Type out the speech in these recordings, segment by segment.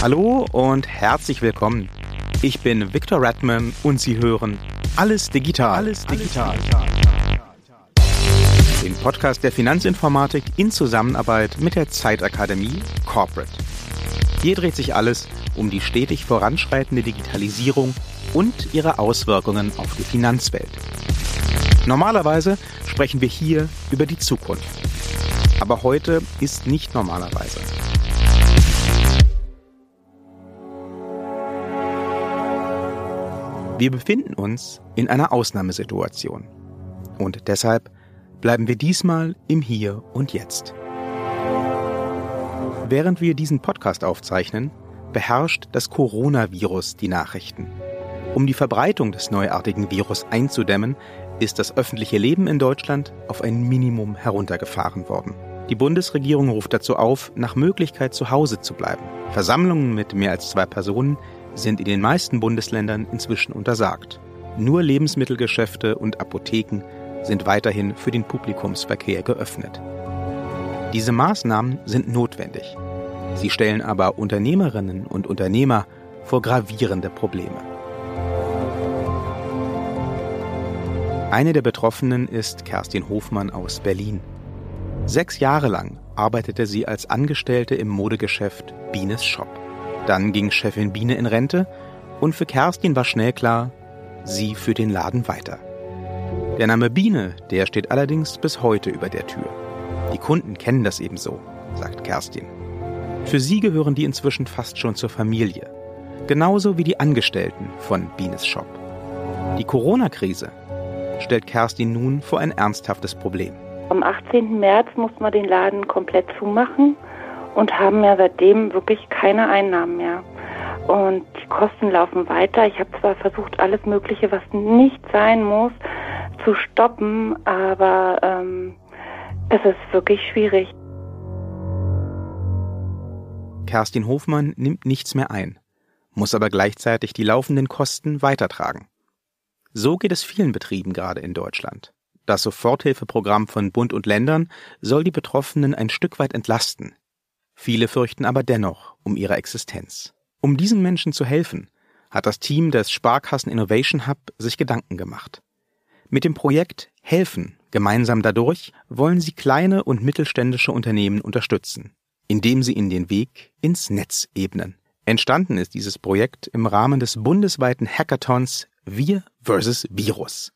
Hallo und herzlich willkommen. Ich bin Victor Redman und Sie hören Alles Digital. Alles Digital. Den Podcast der Finanzinformatik in Zusammenarbeit mit der Zeitakademie Corporate. Hier dreht sich alles um die stetig voranschreitende Digitalisierung und ihre Auswirkungen auf die Finanzwelt. Normalerweise sprechen wir hier über die Zukunft. Aber heute ist nicht normalerweise. Wir befinden uns in einer Ausnahmesituation. Und deshalb bleiben wir diesmal im Hier und Jetzt. Während wir diesen Podcast aufzeichnen, beherrscht das Coronavirus die Nachrichten. Um die Verbreitung des neuartigen Virus einzudämmen, ist das öffentliche Leben in Deutschland auf ein Minimum heruntergefahren worden. Die Bundesregierung ruft dazu auf, nach Möglichkeit zu Hause zu bleiben. Versammlungen mit mehr als zwei Personen sind in den meisten Bundesländern inzwischen untersagt. Nur Lebensmittelgeschäfte und Apotheken sind weiterhin für den Publikumsverkehr geöffnet. Diese Maßnahmen sind notwendig. Sie stellen aber Unternehmerinnen und Unternehmer vor gravierende Probleme. Eine der Betroffenen ist Kerstin Hofmann aus Berlin. Sechs Jahre lang arbeitete sie als Angestellte im Modegeschäft Bienes Shop. Dann ging Chefin Biene in Rente und für Kerstin war schnell klar, sie führt den Laden weiter. Der Name Biene, der steht allerdings bis heute über der Tür. Die Kunden kennen das ebenso, sagt Kerstin. Für sie gehören die inzwischen fast schon zur Familie. Genauso wie die Angestellten von Bienes Shop. Die Corona-Krise stellt Kerstin nun vor ein ernsthaftes Problem. Am 18. März mussten wir den Laden komplett zumachen und haben ja seitdem wirklich keine Einnahmen mehr. Und die Kosten laufen weiter. Ich habe zwar versucht, alles Mögliche, was nicht sein muss, zu stoppen, aber ähm, es ist wirklich schwierig. Kerstin Hofmann nimmt nichts mehr ein, muss aber gleichzeitig die laufenden Kosten weitertragen. So geht es vielen Betrieben gerade in Deutschland. Das Soforthilfeprogramm von Bund und Ländern soll die Betroffenen ein Stück weit entlasten, Viele fürchten aber dennoch um ihre Existenz. Um diesen Menschen zu helfen, hat das Team des Sparkassen Innovation Hub sich Gedanken gemacht. Mit dem Projekt Helfen, gemeinsam dadurch, wollen sie kleine und mittelständische Unternehmen unterstützen, indem sie ihnen den Weg ins Netz ebnen. Entstanden ist dieses Projekt im Rahmen des bundesweiten Hackathons Wir vs. Virus.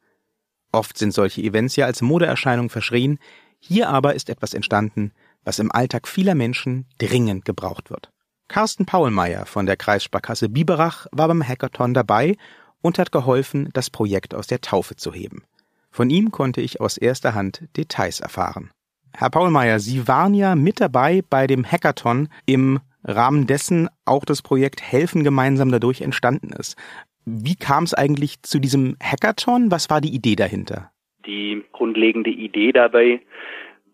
Oft sind solche Events ja als Modeerscheinung verschrien, hier aber ist etwas entstanden, was im Alltag vieler Menschen dringend gebraucht wird. Carsten Paulmeier von der Kreissparkasse Biberach war beim Hackathon dabei und hat geholfen, das Projekt aus der Taufe zu heben. Von ihm konnte ich aus erster Hand Details erfahren. Herr Paulmeier, Sie waren ja mit dabei bei dem Hackathon, im Rahmen dessen auch das Projekt Helfen gemeinsam dadurch entstanden ist. Wie kam es eigentlich zu diesem Hackathon? Was war die Idee dahinter? Die grundlegende Idee dabei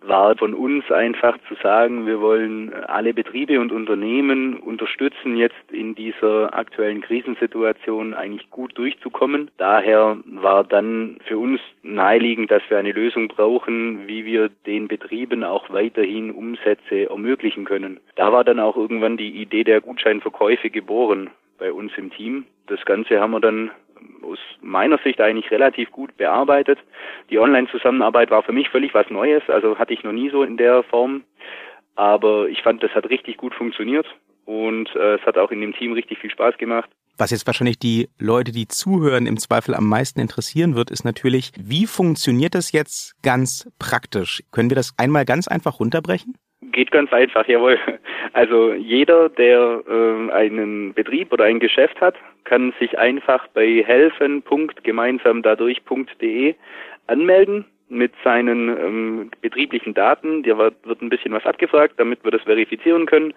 war von uns einfach zu sagen, wir wollen alle Betriebe und Unternehmen unterstützen, jetzt in dieser aktuellen Krisensituation eigentlich gut durchzukommen. Daher war dann für uns naheliegend, dass wir eine Lösung brauchen, wie wir den Betrieben auch weiterhin Umsätze ermöglichen können. Da war dann auch irgendwann die Idee der Gutscheinverkäufe geboren bei uns im Team. Das Ganze haben wir dann aus meiner Sicht eigentlich relativ gut bearbeitet. Die Online-Zusammenarbeit war für mich völlig was Neues, also hatte ich noch nie so in der Form. Aber ich fand, das hat richtig gut funktioniert und äh, es hat auch in dem Team richtig viel Spaß gemacht. Was jetzt wahrscheinlich die Leute, die zuhören, im Zweifel am meisten interessieren wird, ist natürlich, wie funktioniert das jetzt ganz praktisch? Können wir das einmal ganz einfach runterbrechen? Geht ganz einfach, jawohl. Also jeder, der äh, einen Betrieb oder ein Geschäft hat, kann sich einfach bei helfen.gemeinsamdadurch.de anmelden mit seinen ähm, betrieblichen Daten. Da wird ein bisschen was abgefragt, damit wir das verifizieren können.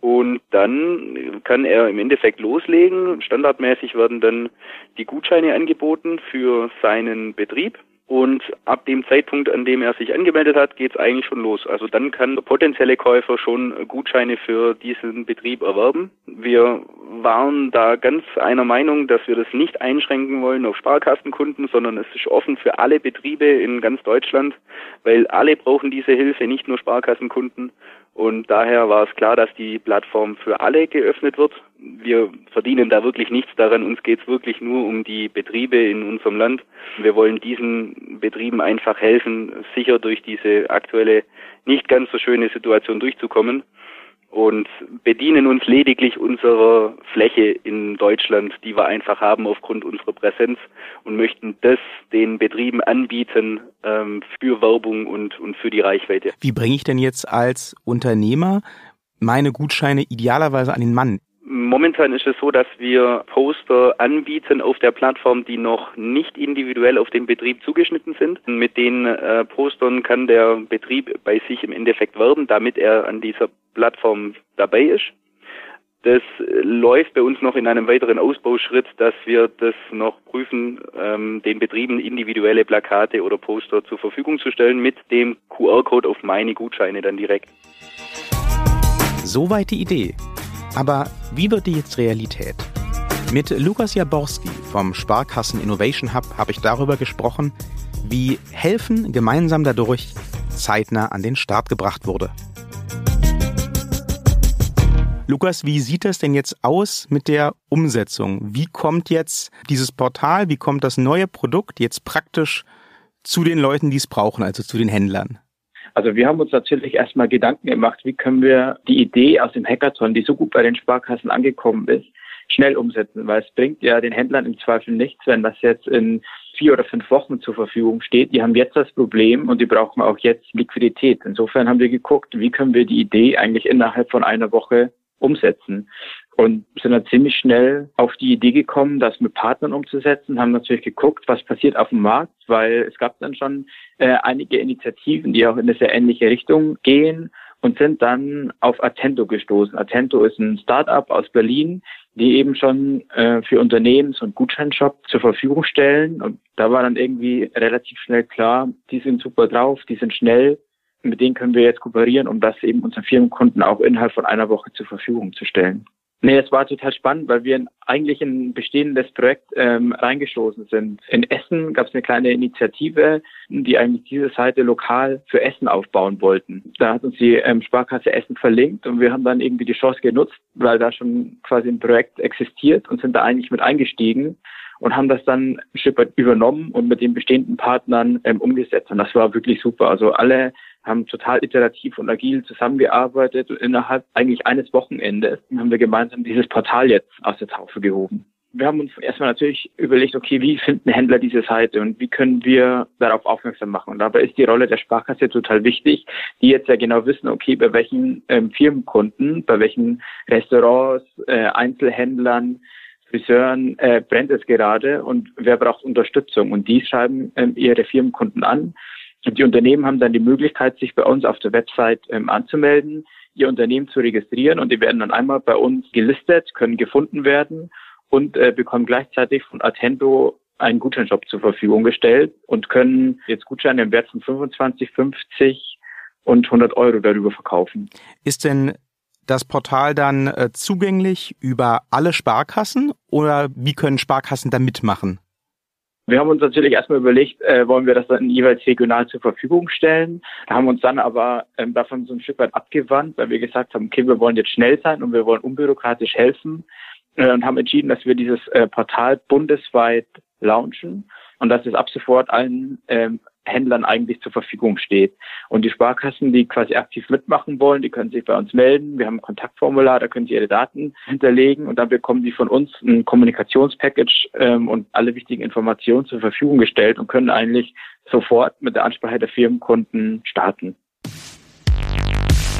Und dann kann er im Endeffekt loslegen. Standardmäßig werden dann die Gutscheine angeboten für seinen Betrieb. Und ab dem Zeitpunkt, an dem er sich angemeldet hat, geht es eigentlich schon los. Also dann kann der potenzielle Käufer schon Gutscheine für diesen Betrieb erwerben. Wir waren da ganz einer Meinung, dass wir das nicht einschränken wollen auf Sparkassenkunden, sondern es ist offen für alle Betriebe in ganz Deutschland, weil alle brauchen diese Hilfe, nicht nur Sparkassenkunden. Und daher war es klar, dass die Plattform für alle geöffnet wird. Wir verdienen da wirklich nichts daran. Uns geht es wirklich nur um die Betriebe in unserem Land. Wir wollen diesen Betrieben einfach helfen, sicher durch diese aktuelle nicht ganz so schöne Situation durchzukommen und bedienen uns lediglich unserer Fläche in Deutschland, die wir einfach haben aufgrund unserer Präsenz und möchten das den Betrieben anbieten ähm, für Werbung und, und für die Reichweite. Wie bringe ich denn jetzt als Unternehmer meine Gutscheine idealerweise an den Mann? Momentan ist es so, dass wir Poster anbieten auf der Plattform, die noch nicht individuell auf den Betrieb zugeschnitten sind. Mit den äh, Postern kann der Betrieb bei sich im Endeffekt werben, damit er an dieser Plattform dabei ist. Das läuft bei uns noch in einem weiteren Ausbauschritt, dass wir das noch prüfen, ähm, den Betrieben individuelle Plakate oder Poster zur Verfügung zu stellen mit dem QR-Code auf meine Gutscheine dann direkt. Soweit die Idee. Aber wie wird die jetzt Realität? Mit Lukas Jaborski vom Sparkassen Innovation Hub habe ich darüber gesprochen, wie Helfen gemeinsam dadurch zeitnah an den Start gebracht wurde. Lukas, wie sieht das denn jetzt aus mit der Umsetzung? Wie kommt jetzt dieses Portal, wie kommt das neue Produkt jetzt praktisch zu den Leuten, die es brauchen, also zu den Händlern? Also wir haben uns natürlich erstmal Gedanken gemacht, wie können wir die Idee aus dem Hackathon, die so gut bei den Sparkassen angekommen ist, schnell umsetzen, weil es bringt ja den Händlern im Zweifel nichts, wenn das jetzt in vier oder fünf Wochen zur Verfügung steht. Die haben jetzt das Problem und die brauchen auch jetzt Liquidität. Insofern haben wir geguckt, wie können wir die Idee eigentlich innerhalb von einer Woche umsetzen und sind dann ziemlich schnell auf die Idee gekommen, das mit Partnern umzusetzen, haben natürlich geguckt, was passiert auf dem Markt, weil es gab dann schon äh, einige Initiativen, die auch in eine sehr ähnliche Richtung gehen und sind dann auf Attento gestoßen. Attento ist ein Startup aus Berlin, die eben schon äh, für Unternehmens- und Gutscheinshop zur Verfügung stellen. Und da war dann irgendwie relativ schnell klar, die sind super drauf, die sind schnell, mit denen können wir jetzt kooperieren, um das eben unseren Firmenkunden auch innerhalb von einer Woche zur Verfügung zu stellen. Nee, es war total spannend, weil wir eigentlich in ein bestehendes Projekt ähm, reingestoßen sind. In Essen gab es eine kleine Initiative, die eigentlich diese Seite lokal für Essen aufbauen wollten. Da hat uns die ähm, Sparkasse Essen verlinkt und wir haben dann irgendwie die Chance genutzt, weil da schon quasi ein Projekt existiert und sind da eigentlich mit eingestiegen und haben das dann ein Stück weit übernommen und mit den bestehenden Partnern ähm, umgesetzt. Und das war wirklich super. Also alle haben total iterativ und agil zusammengearbeitet und innerhalb eigentlich eines Wochenendes haben wir gemeinsam dieses Portal jetzt aus der Taufe gehoben. Wir haben uns erstmal natürlich überlegt, okay, wie finden Händler diese Seite und wie können wir darauf aufmerksam machen? Und dabei ist die Rolle der Sparkasse total wichtig, die jetzt ja genau wissen, okay, bei welchen ähm, Firmenkunden, bei welchen Restaurants, äh, Einzelhändlern, Friseuren äh, brennt es gerade und wer braucht Unterstützung? Und die schreiben ähm, ihre Firmenkunden an. Und die Unternehmen haben dann die Möglichkeit, sich bei uns auf der Website ähm, anzumelden, ihr Unternehmen zu registrieren und die werden dann einmal bei uns gelistet, können gefunden werden und äh, bekommen gleichzeitig von Attendo einen Gutscheinshop zur Verfügung gestellt und können jetzt Gutscheine im Wert von 25, 50 und 100 Euro darüber verkaufen. Ist denn das Portal dann äh, zugänglich über alle Sparkassen oder wie können Sparkassen da mitmachen? Wir haben uns natürlich erstmal überlegt, äh, wollen wir das dann jeweils regional zur Verfügung stellen, haben uns dann aber ähm, davon so ein Stück weit abgewandt, weil wir gesagt haben, okay, wir wollen jetzt schnell sein und wir wollen unbürokratisch helfen äh, und haben entschieden, dass wir dieses äh, Portal bundesweit launchen und dass es ab sofort allen ähm, Händlern eigentlich zur Verfügung steht. Und die Sparkassen, die quasi aktiv mitmachen wollen, die können sich bei uns melden. Wir haben ein Kontaktformular, da können sie ihre Daten hinterlegen und dann bekommen sie von uns ein Kommunikationspackage ähm, und alle wichtigen Informationen zur Verfügung gestellt und können eigentlich sofort mit der Ansprache der Firmenkunden starten.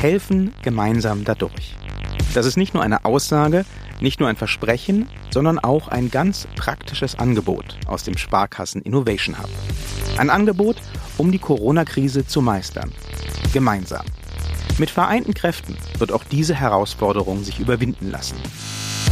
Helfen gemeinsam dadurch. Das ist nicht nur eine Aussage, nicht nur ein Versprechen, sondern auch ein ganz praktisches Angebot aus dem Sparkassen Innovation Hub. Ein Angebot, um die Corona-Krise zu meistern. Gemeinsam. Mit vereinten Kräften wird auch diese Herausforderung sich überwinden lassen.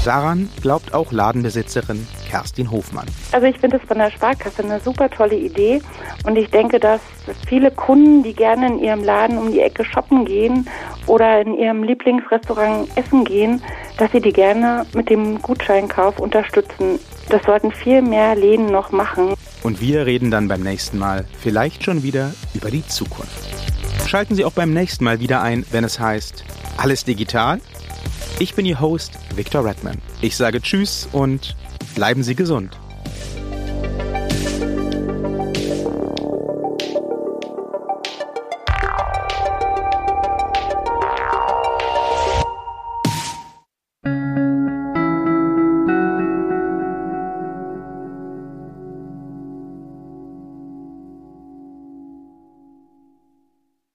Daran glaubt auch Ladenbesitzerin Kerstin Hofmann. Also ich finde es von der Sparkasse eine super tolle Idee und ich denke, dass viele Kunden, die gerne in ihrem Laden um die Ecke shoppen gehen oder in ihrem Lieblingsrestaurant essen gehen, dass sie die gerne mit dem Gutscheinkauf unterstützen. Das sollten viel mehr Läden noch machen. Und wir reden dann beim nächsten Mal vielleicht schon wieder über die Zukunft. Schalten Sie auch beim nächsten Mal wieder ein, wenn es heißt Alles digital? Ich bin Ihr Host Victor Redman. Ich sage Tschüss und bleiben Sie gesund.